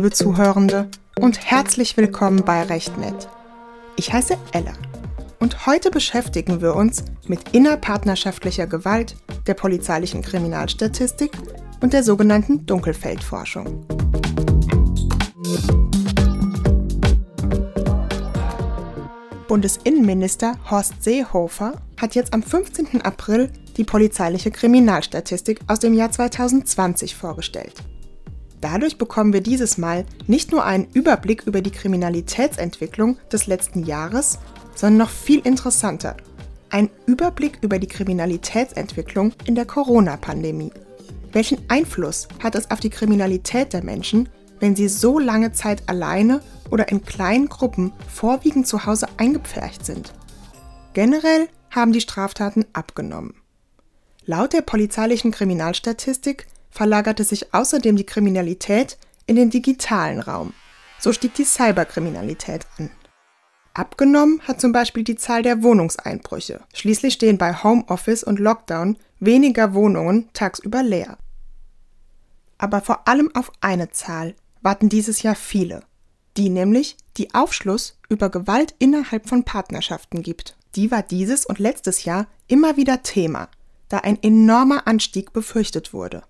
liebe Zuhörende, und herzlich willkommen bei RechtNet. Ich heiße Ella und heute beschäftigen wir uns mit innerpartnerschaftlicher Gewalt, der polizeilichen Kriminalstatistik und der sogenannten Dunkelfeldforschung. Bundesinnenminister Horst Seehofer hat jetzt am 15. April die polizeiliche Kriminalstatistik aus dem Jahr 2020 vorgestellt. Dadurch bekommen wir dieses Mal nicht nur einen Überblick über die Kriminalitätsentwicklung des letzten Jahres, sondern noch viel interessanter, einen Überblick über die Kriminalitätsentwicklung in der Corona-Pandemie. Welchen Einfluss hat es auf die Kriminalität der Menschen, wenn sie so lange Zeit alleine oder in kleinen Gruppen vorwiegend zu Hause eingepfercht sind? Generell haben die Straftaten abgenommen. Laut der polizeilichen Kriminalstatistik verlagerte sich außerdem die Kriminalität in den digitalen Raum. So stieg die Cyberkriminalität an. Abgenommen hat zum Beispiel die Zahl der Wohnungseinbrüche. Schließlich stehen bei Homeoffice und Lockdown weniger Wohnungen tagsüber leer. Aber vor allem auf eine Zahl warten dieses Jahr viele. Die nämlich, die Aufschluss über Gewalt innerhalb von Partnerschaften gibt. Die war dieses und letztes Jahr immer wieder Thema, da ein enormer Anstieg befürchtet wurde.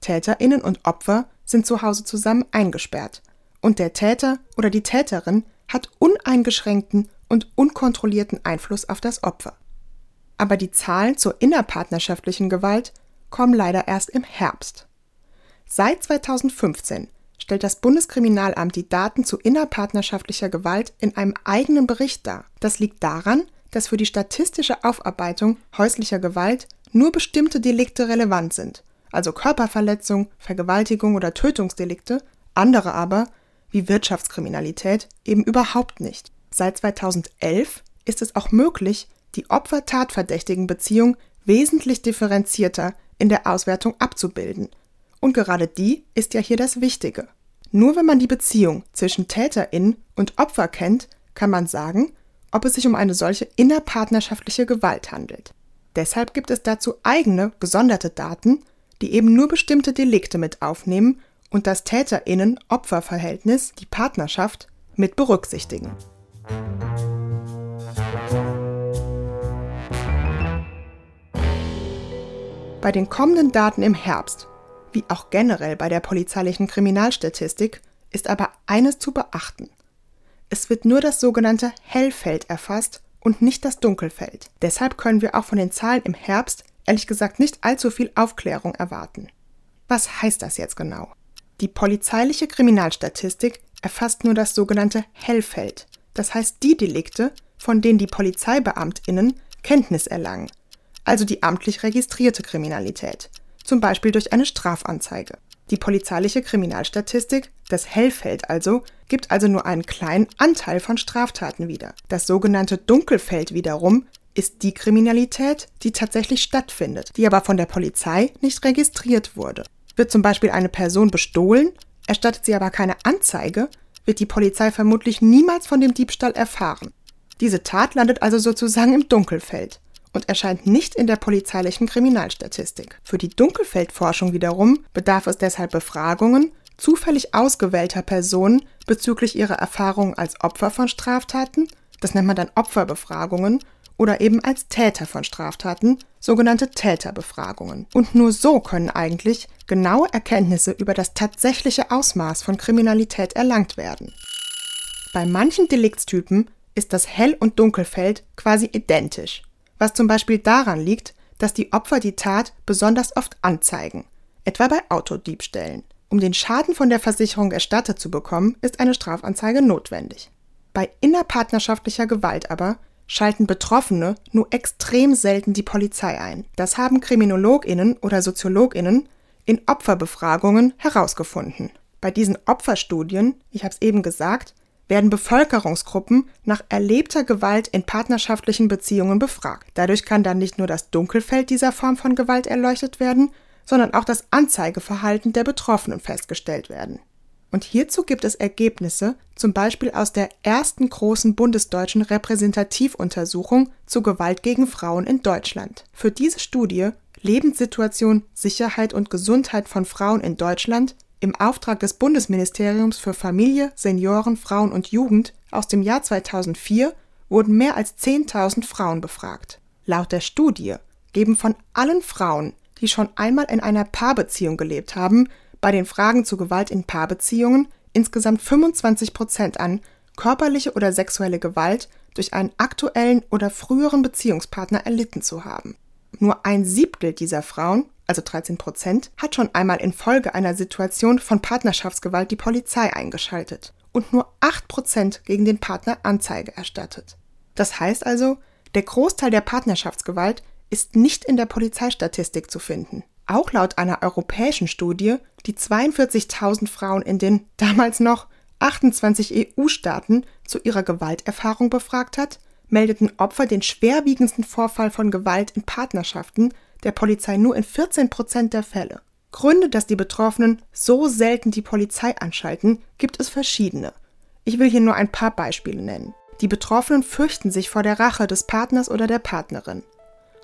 Täterinnen und Opfer sind zu Hause zusammen eingesperrt und der Täter oder die Täterin hat uneingeschränkten und unkontrollierten Einfluss auf das Opfer. Aber die Zahlen zur innerpartnerschaftlichen Gewalt kommen leider erst im Herbst. Seit 2015 stellt das Bundeskriminalamt die Daten zu innerpartnerschaftlicher Gewalt in einem eigenen Bericht dar. Das liegt daran, dass für die statistische Aufarbeitung häuslicher Gewalt nur bestimmte Delikte relevant sind also Körperverletzung, Vergewaltigung oder Tötungsdelikte, andere aber, wie Wirtschaftskriminalität, eben überhaupt nicht. Seit 2011 ist es auch möglich, die Opfer-Tatverdächtigen Beziehung wesentlich differenzierter in der Auswertung abzubilden. Und gerade die ist ja hier das Wichtige. Nur wenn man die Beziehung zwischen Täterin und Opfer kennt, kann man sagen, ob es sich um eine solche innerpartnerschaftliche Gewalt handelt. Deshalb gibt es dazu eigene, gesonderte Daten, die eben nur bestimmte Delikte mit aufnehmen und das Täterinnen-Opfer-Verhältnis, die Partnerschaft, mit berücksichtigen. Bei den kommenden Daten im Herbst, wie auch generell bei der polizeilichen Kriminalstatistik, ist aber eines zu beachten. Es wird nur das sogenannte Hellfeld erfasst und nicht das Dunkelfeld. Deshalb können wir auch von den Zahlen im Herbst ehrlich gesagt nicht allzu viel Aufklärung erwarten. Was heißt das jetzt genau? Die polizeiliche Kriminalstatistik erfasst nur das sogenannte Hellfeld, das heißt die Delikte, von denen die Polizeibeamtinnen Kenntnis erlangen, also die amtlich registrierte Kriminalität, zum Beispiel durch eine Strafanzeige. Die polizeiliche Kriminalstatistik, das Hellfeld also, gibt also nur einen kleinen Anteil von Straftaten wieder. Das sogenannte Dunkelfeld wiederum ist die Kriminalität, die tatsächlich stattfindet, die aber von der Polizei nicht registriert wurde. Wird zum Beispiel eine Person bestohlen, erstattet sie aber keine Anzeige, wird die Polizei vermutlich niemals von dem Diebstahl erfahren. Diese Tat landet also sozusagen im Dunkelfeld und erscheint nicht in der polizeilichen Kriminalstatistik. Für die Dunkelfeldforschung wiederum bedarf es deshalb Befragungen zufällig ausgewählter Personen bezüglich ihrer Erfahrungen als Opfer von Straftaten, das nennt man dann Opferbefragungen, oder eben als Täter von Straftaten, sogenannte Täterbefragungen. Und nur so können eigentlich genaue Erkenntnisse über das tatsächliche Ausmaß von Kriminalität erlangt werden. Bei manchen Deliktstypen ist das Hell- und Dunkelfeld quasi identisch, was zum Beispiel daran liegt, dass die Opfer die Tat besonders oft anzeigen, etwa bei Autodiebstählen. Um den Schaden von der Versicherung erstattet zu bekommen, ist eine Strafanzeige notwendig. Bei innerpartnerschaftlicher Gewalt aber schalten Betroffene nur extrem selten die Polizei ein. Das haben Kriminologinnen oder Soziologinnen in Opferbefragungen herausgefunden. Bei diesen Opferstudien, ich habe es eben gesagt, werden Bevölkerungsgruppen nach erlebter Gewalt in partnerschaftlichen Beziehungen befragt. Dadurch kann dann nicht nur das Dunkelfeld dieser Form von Gewalt erleuchtet werden, sondern auch das Anzeigeverhalten der Betroffenen festgestellt werden. Und hierzu gibt es Ergebnisse, zum Beispiel aus der ersten großen bundesdeutschen Repräsentativuntersuchung zu Gewalt gegen Frauen in Deutschland. Für diese Studie Lebenssituation, Sicherheit und Gesundheit von Frauen in Deutschland im Auftrag des Bundesministeriums für Familie, Senioren, Frauen und Jugend aus dem Jahr 2004 wurden mehr als 10.000 Frauen befragt. Laut der Studie geben von allen Frauen, die schon einmal in einer Paarbeziehung gelebt haben, bei den Fragen zu Gewalt in Paarbeziehungen insgesamt 25 Prozent an, körperliche oder sexuelle Gewalt durch einen aktuellen oder früheren Beziehungspartner erlitten zu haben. Nur ein Siebtel dieser Frauen, also 13 Prozent, hat schon einmal infolge einer Situation von Partnerschaftsgewalt die Polizei eingeschaltet und nur 8 Prozent gegen den Partner Anzeige erstattet. Das heißt also, der Großteil der Partnerschaftsgewalt ist nicht in der Polizeistatistik zu finden. Auch laut einer europäischen Studie, die 42.000 Frauen in den damals noch 28 EU-Staaten zu ihrer Gewalterfahrung befragt hat, meldeten Opfer den schwerwiegendsten Vorfall von Gewalt in Partnerschaften der Polizei nur in 14 Prozent der Fälle. Gründe, dass die Betroffenen so selten die Polizei anschalten, gibt es verschiedene. Ich will hier nur ein paar Beispiele nennen. Die Betroffenen fürchten sich vor der Rache des Partners oder der Partnerin.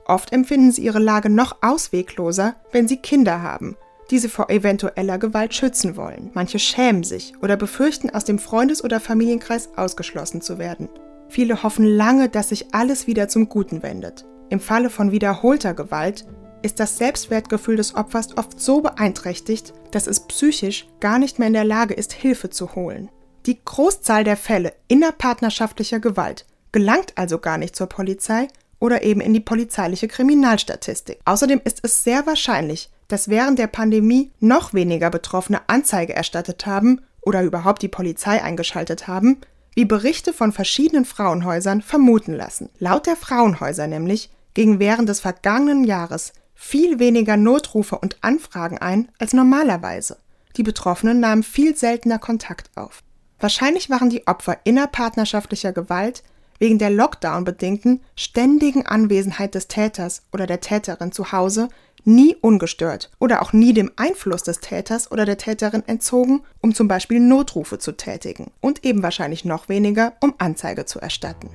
Oft empfinden sie ihre Lage noch auswegloser, wenn sie Kinder haben, die sie vor eventueller Gewalt schützen wollen. Manche schämen sich oder befürchten, aus dem Freundes- oder Familienkreis ausgeschlossen zu werden. Viele hoffen lange, dass sich alles wieder zum Guten wendet. Im Falle von wiederholter Gewalt ist das Selbstwertgefühl des Opfers oft so beeinträchtigt, dass es psychisch gar nicht mehr in der Lage ist, Hilfe zu holen. Die Großzahl der Fälle innerpartnerschaftlicher Gewalt gelangt also gar nicht zur Polizei, oder eben in die polizeiliche Kriminalstatistik. Außerdem ist es sehr wahrscheinlich, dass während der Pandemie noch weniger Betroffene Anzeige erstattet haben oder überhaupt die Polizei eingeschaltet haben, wie Berichte von verschiedenen Frauenhäusern vermuten lassen. Laut der Frauenhäuser nämlich gingen während des vergangenen Jahres viel weniger Notrufe und Anfragen ein als normalerweise. Die Betroffenen nahmen viel seltener Kontakt auf. Wahrscheinlich waren die Opfer innerpartnerschaftlicher Gewalt wegen der Lockdown-bedingten ständigen Anwesenheit des Täters oder der Täterin zu Hause nie ungestört oder auch nie dem Einfluss des Täters oder der Täterin entzogen, um zum Beispiel Notrufe zu tätigen und eben wahrscheinlich noch weniger, um Anzeige zu erstatten.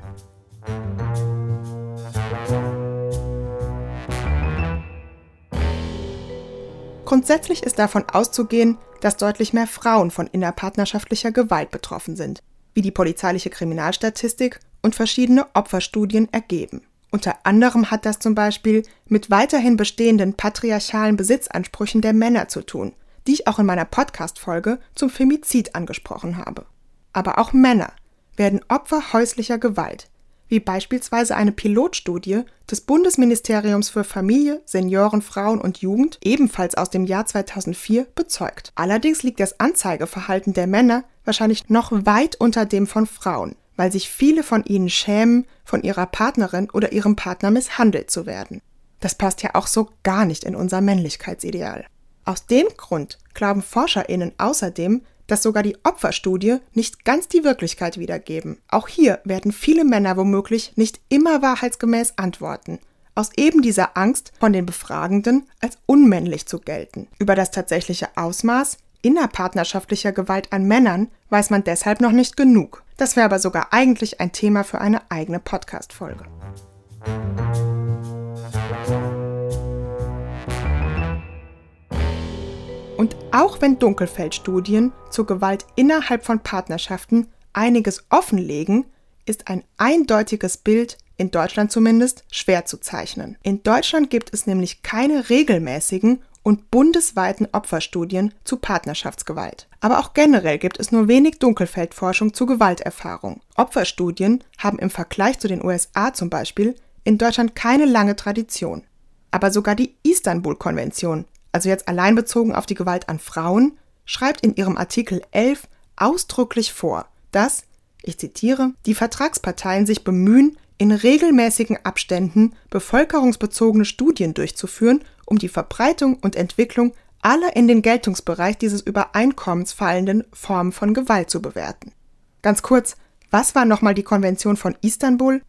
Grundsätzlich ist davon auszugehen, dass deutlich mehr Frauen von innerpartnerschaftlicher Gewalt betroffen sind, wie die polizeiliche Kriminalstatistik und verschiedene Opferstudien ergeben. Unter anderem hat das zum Beispiel mit weiterhin bestehenden patriarchalen Besitzansprüchen der Männer zu tun, die ich auch in meiner Podcast-Folge zum Femizid angesprochen habe. Aber auch Männer werden Opfer häuslicher Gewalt, wie beispielsweise eine Pilotstudie des Bundesministeriums für Familie, Senioren, Frauen und Jugend, ebenfalls aus dem Jahr 2004, bezeugt. Allerdings liegt das Anzeigeverhalten der Männer wahrscheinlich noch weit unter dem von Frauen weil sich viele von ihnen schämen, von ihrer Partnerin oder ihrem Partner misshandelt zu werden. Das passt ja auch so gar nicht in unser Männlichkeitsideal. Aus dem Grund glauben Forscherinnen außerdem, dass sogar die Opferstudie nicht ganz die Wirklichkeit wiedergeben. Auch hier werden viele Männer womöglich nicht immer wahrheitsgemäß antworten, aus eben dieser Angst, von den Befragenden als unmännlich zu gelten. Über das tatsächliche Ausmaß innerpartnerschaftlicher Gewalt an Männern weiß man deshalb noch nicht genug. Das wäre aber sogar eigentlich ein Thema für eine eigene Podcast-Folge. Und auch wenn Dunkelfeldstudien zur Gewalt innerhalb von Partnerschaften einiges offenlegen, ist ein eindeutiges Bild, in Deutschland zumindest, schwer zu zeichnen. In Deutschland gibt es nämlich keine regelmäßigen und bundesweiten Opferstudien zu Partnerschaftsgewalt. Aber auch generell gibt es nur wenig Dunkelfeldforschung zu Gewalterfahrung. Opferstudien haben im Vergleich zu den USA zum Beispiel in Deutschland keine lange Tradition. Aber sogar die Istanbul-Konvention, also jetzt allein bezogen auf die Gewalt an Frauen, schreibt in ihrem Artikel 11 ausdrücklich vor, dass, ich zitiere, die Vertragsparteien sich bemühen, in regelmäßigen Abständen bevölkerungsbezogene Studien durchzuführen, um die Verbreitung und Entwicklung aller in den Geltungsbereich dieses Übereinkommens fallenden Formen von Gewalt zu bewerten. Ganz kurz, was war nochmal die Konvention von Istanbul?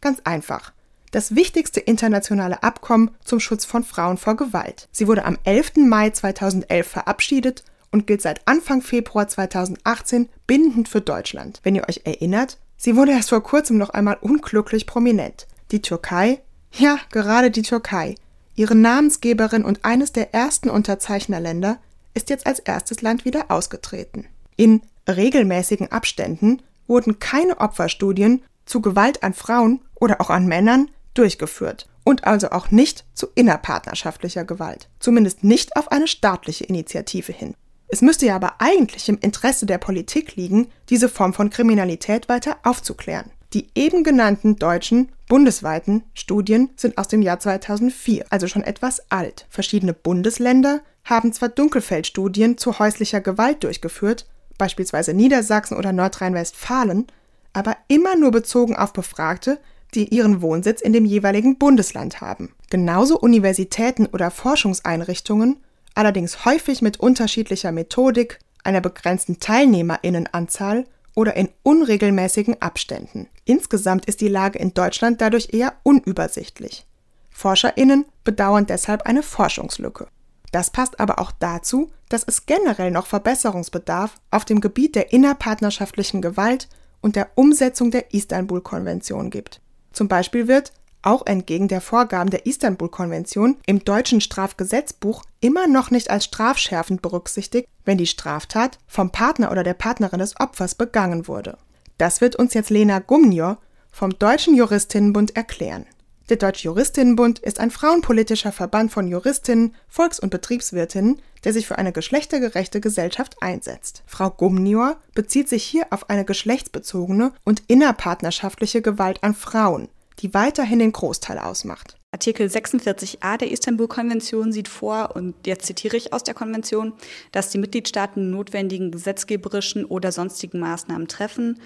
Ganz einfach. Das wichtigste internationale Abkommen zum Schutz von Frauen vor Gewalt. Sie wurde am 11. Mai 2011 verabschiedet und gilt seit Anfang Februar 2018 bindend für Deutschland. Wenn ihr euch erinnert, Sie wurde erst vor kurzem noch einmal unglücklich prominent. Die Türkei? Ja, gerade die Türkei. Ihre Namensgeberin und eines der ersten Unterzeichnerländer ist jetzt als erstes Land wieder ausgetreten. In regelmäßigen Abständen wurden keine Opferstudien zu Gewalt an Frauen oder auch an Männern durchgeführt und also auch nicht zu innerpartnerschaftlicher Gewalt, zumindest nicht auf eine staatliche Initiative hin. Es müsste ja aber eigentlich im Interesse der Politik liegen, diese Form von Kriminalität weiter aufzuklären. Die eben genannten deutschen bundesweiten Studien sind aus dem Jahr 2004, also schon etwas alt. Verschiedene Bundesländer haben zwar Dunkelfeldstudien zu häuslicher Gewalt durchgeführt, beispielsweise Niedersachsen oder Nordrhein-Westfalen, aber immer nur bezogen auf Befragte, die ihren Wohnsitz in dem jeweiligen Bundesland haben. Genauso Universitäten oder Forschungseinrichtungen, allerdings häufig mit unterschiedlicher Methodik, einer begrenzten Teilnehmerinnenanzahl oder in unregelmäßigen Abständen. Insgesamt ist die Lage in Deutschland dadurch eher unübersichtlich. Forscherinnen bedauern deshalb eine Forschungslücke. Das passt aber auch dazu, dass es generell noch Verbesserungsbedarf auf dem Gebiet der innerpartnerschaftlichen Gewalt und der Umsetzung der Istanbul-Konvention gibt. Zum Beispiel wird, auch entgegen der Vorgaben der Istanbul-Konvention, im deutschen Strafgesetzbuch immer noch nicht als strafschärfend berücksichtigt, wenn die Straftat vom Partner oder der Partnerin des Opfers begangen wurde. Das wird uns jetzt Lena Gumnior vom Deutschen Juristinnenbund erklären. Der Deutsche Juristinnenbund ist ein frauenpolitischer Verband von Juristinnen, Volks- und Betriebswirtinnen, der sich für eine geschlechtergerechte Gesellschaft einsetzt. Frau Gumnior bezieht sich hier auf eine geschlechtsbezogene und innerpartnerschaftliche Gewalt an Frauen, die weiterhin den Großteil ausmacht. Artikel 46a der Istanbul-Konvention sieht vor, und jetzt zitiere ich aus der Konvention, dass die Mitgliedstaaten notwendigen gesetzgeberischen oder sonstigen Maßnahmen treffen,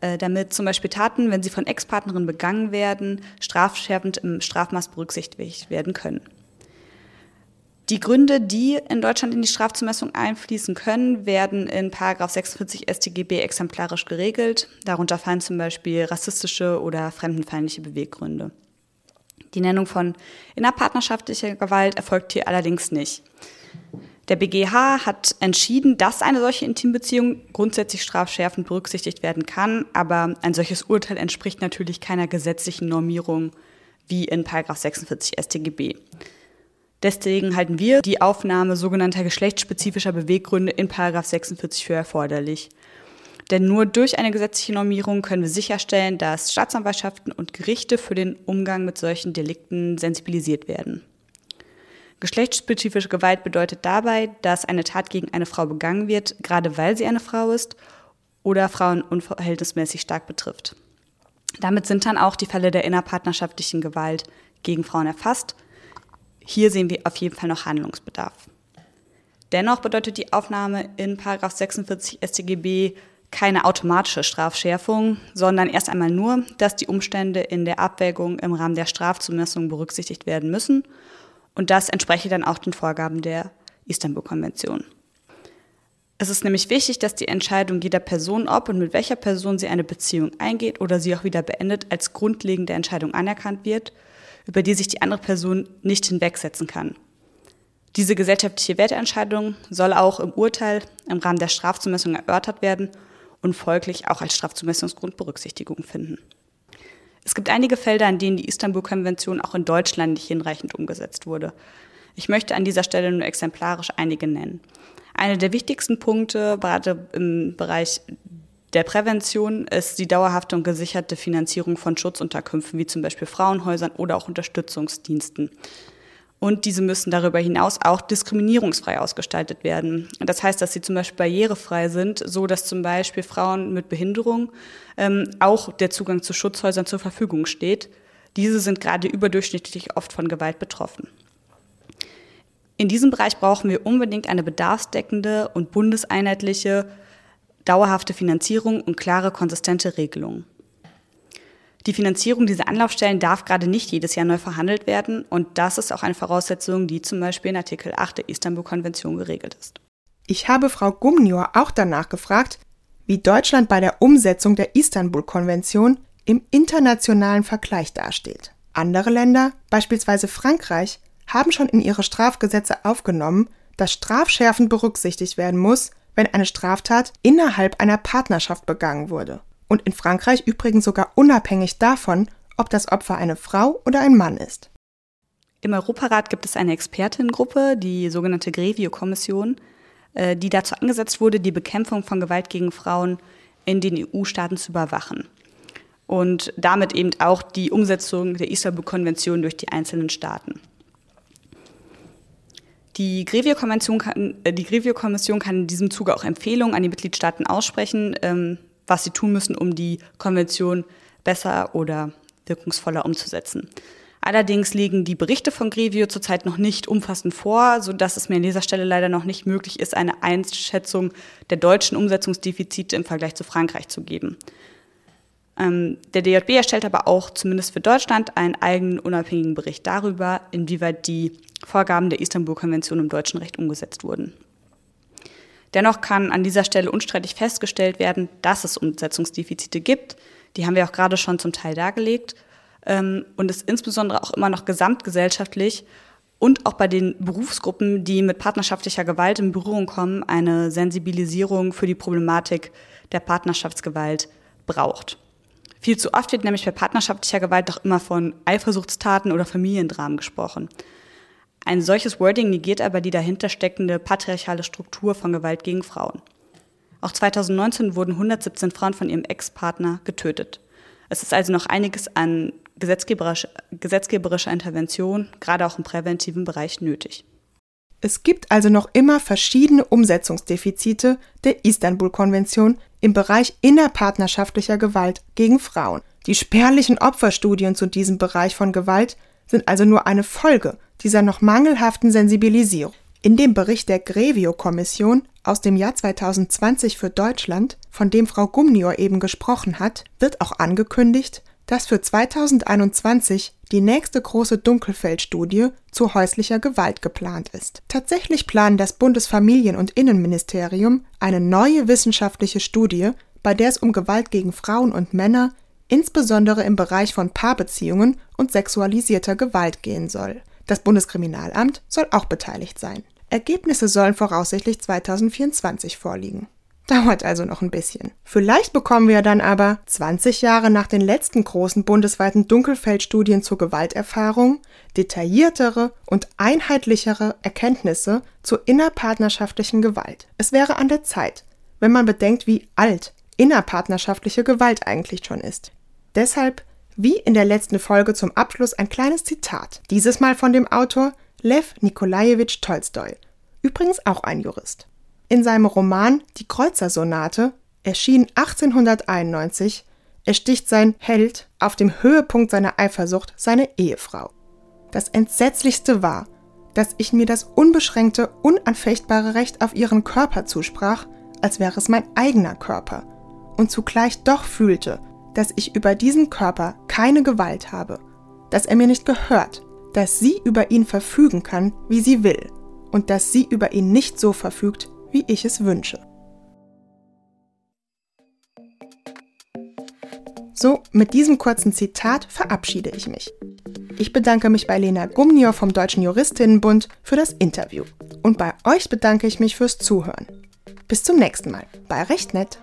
äh, damit zum Beispiel Taten, wenn sie von Ex-Partnerinnen begangen werden, strafschärfend im Strafmaß berücksichtigt werden können. Die Gründe, die in Deutschland in die Strafzumessung einfließen können, werden in 46 StGB exemplarisch geregelt. Darunter fallen zum Beispiel rassistische oder fremdenfeindliche Beweggründe. Die Nennung von innerpartnerschaftlicher Gewalt erfolgt hier allerdings nicht. Der BGH hat entschieden, dass eine solche Intimbeziehung grundsätzlich strafschärfend berücksichtigt werden kann, aber ein solches Urteil entspricht natürlich keiner gesetzlichen Normierung wie in 46 StGB. Deswegen halten wir die Aufnahme sogenannter geschlechtsspezifischer Beweggründe in 46 für erforderlich. Denn nur durch eine gesetzliche Normierung können wir sicherstellen, dass Staatsanwaltschaften und Gerichte für den Umgang mit solchen Delikten sensibilisiert werden. Geschlechtsspezifische Gewalt bedeutet dabei, dass eine Tat gegen eine Frau begangen wird, gerade weil sie eine Frau ist oder Frauen unverhältnismäßig stark betrifft. Damit sind dann auch die Fälle der innerpartnerschaftlichen Gewalt gegen Frauen erfasst. Hier sehen wir auf jeden Fall noch Handlungsbedarf. Dennoch bedeutet die Aufnahme in 46 StGB keine automatische Strafschärfung, sondern erst einmal nur, dass die Umstände in der Abwägung im Rahmen der Strafzumessung berücksichtigt werden müssen und das entspreche dann auch den Vorgaben der Istanbul-Konvention. Es ist nämlich wichtig, dass die Entscheidung jeder Person, ob und mit welcher Person sie eine Beziehung eingeht oder sie auch wieder beendet, als grundlegende Entscheidung anerkannt wird, über die sich die andere Person nicht hinwegsetzen kann. Diese gesellschaftliche Werteentscheidung soll auch im Urteil im Rahmen der Strafzumessung erörtert werden und folglich auch als Strafzumessungsgrund Berücksichtigung finden. Es gibt einige Felder, an denen die Istanbul-Konvention auch in Deutschland nicht hinreichend umgesetzt wurde. Ich möchte an dieser Stelle nur exemplarisch einige nennen. Einer der wichtigsten Punkte, gerade im Bereich der Prävention, ist die dauerhafte und gesicherte Finanzierung von Schutzunterkünften, wie zum Beispiel Frauenhäusern oder auch Unterstützungsdiensten. Und diese müssen darüber hinaus auch diskriminierungsfrei ausgestaltet werden. Das heißt, dass sie zum Beispiel barrierefrei sind, so dass zum Beispiel Frauen mit Behinderung ähm, auch der Zugang zu Schutzhäusern zur Verfügung steht. Diese sind gerade überdurchschnittlich oft von Gewalt betroffen. In diesem Bereich brauchen wir unbedingt eine bedarfsdeckende und bundeseinheitliche, dauerhafte Finanzierung und klare, konsistente Regelungen. Die Finanzierung dieser Anlaufstellen darf gerade nicht jedes Jahr neu verhandelt werden und das ist auch eine Voraussetzung, die zum Beispiel in Artikel 8 der Istanbul-Konvention geregelt ist. Ich habe Frau Gumnior auch danach gefragt, wie Deutschland bei der Umsetzung der Istanbul-Konvention im internationalen Vergleich dasteht. Andere Länder, beispielsweise Frankreich, haben schon in ihre Strafgesetze aufgenommen, dass strafschärfend berücksichtigt werden muss, wenn eine Straftat innerhalb einer Partnerschaft begangen wurde und in Frankreich übrigens sogar unabhängig davon, ob das Opfer eine Frau oder ein Mann ist. Im Europarat gibt es eine Expertengruppe, die sogenannte Grevio-Kommission. äh, die dazu angesetzt wurde, die Bekämpfung von Gewalt gegen Frauen in den EU-Staaten zu überwachen und damit eben auch die Umsetzung der Istanbul-Konvention durch die einzelnen Staaten. Die Grevio-Kommission kann, äh, Grevio kann in diesem Zuge auch Empfehlungen an die Mitgliedstaaten aussprechen, ähm, was sie tun müssen, um die Konvention besser oder wirkungsvoller umzusetzen. Allerdings liegen die Berichte von Grevio zurzeit noch nicht umfassend vor, sodass es mir an dieser Stelle leider noch nicht möglich ist, eine Einschätzung der deutschen Umsetzungsdefizite im Vergleich zu Frankreich zu geben. Ähm, der DJB erstellt aber auch zumindest für Deutschland einen eigenen unabhängigen Bericht darüber, inwieweit die Vorgaben der Istanbul-Konvention im deutschen Recht umgesetzt wurden. Dennoch kann an dieser Stelle unstreitig festgestellt werden, dass es Umsetzungsdefizite gibt. Die haben wir auch gerade schon zum Teil dargelegt ähm, und es insbesondere auch immer noch gesamtgesellschaftlich und auch bei den Berufsgruppen, die mit partnerschaftlicher Gewalt in Berührung kommen, eine Sensibilisierung für die Problematik der Partnerschaftsgewalt braucht. Viel zu oft wird nämlich bei partnerschaftlicher Gewalt doch immer von Eifersuchtstaten oder Familiendramen gesprochen. Ein solches Wording negiert aber die dahinter steckende patriarchale Struktur von Gewalt gegen Frauen. Auch 2019 wurden 117 Frauen von ihrem Ex-Partner getötet. Es ist also noch einiges an gesetzgeberischer, gesetzgeberischer Intervention, gerade auch im präventiven Bereich, nötig. Es gibt also noch immer verschiedene Umsetzungsdefizite der Istanbul-Konvention im Bereich innerpartnerschaftlicher Gewalt gegen Frauen. Die spärlichen Opferstudien zu diesem Bereich von Gewalt sind also nur eine Folge dieser noch mangelhaften Sensibilisierung. In dem Bericht der Grevio-Kommission aus dem Jahr 2020 für Deutschland, von dem Frau Gumnior eben gesprochen hat, wird auch angekündigt, dass für 2021 die nächste große Dunkelfeldstudie zu häuslicher Gewalt geplant ist. Tatsächlich planen das Bundesfamilien- und Innenministerium eine neue wissenschaftliche Studie, bei der es um Gewalt gegen Frauen und Männer, insbesondere im Bereich von Paarbeziehungen und sexualisierter Gewalt gehen soll. Das Bundeskriminalamt soll auch beteiligt sein. Ergebnisse sollen voraussichtlich 2024 vorliegen. Dauert also noch ein bisschen. Vielleicht bekommen wir dann aber 20 Jahre nach den letzten großen bundesweiten Dunkelfeldstudien zur Gewalterfahrung detailliertere und einheitlichere Erkenntnisse zur innerpartnerschaftlichen Gewalt. Es wäre an der Zeit, wenn man bedenkt, wie alt innerpartnerschaftliche Gewalt eigentlich schon ist. Deshalb, wie in der letzten Folge zum Abschluss, ein kleines Zitat. Dieses Mal von dem Autor Lev Nikolajewitsch Tolstoi, übrigens auch ein Jurist. In seinem Roman Die Kreuzersonate, erschien 1891, ersticht sein Held auf dem Höhepunkt seiner Eifersucht seine Ehefrau. Das Entsetzlichste war, dass ich mir das unbeschränkte, unanfechtbare Recht auf ihren Körper zusprach, als wäre es mein eigener Körper, und zugleich doch fühlte, dass ich über diesen Körper keine Gewalt habe, dass er mir nicht gehört, dass sie über ihn verfügen kann, wie sie will, und dass sie über ihn nicht so verfügt, wie ich es wünsche. So, mit diesem kurzen Zitat verabschiede ich mich. Ich bedanke mich bei Lena Gumnior vom Deutschen Juristinnenbund für das Interview. Und bei euch bedanke ich mich fürs Zuhören. Bis zum nächsten Mal bei Recht nett.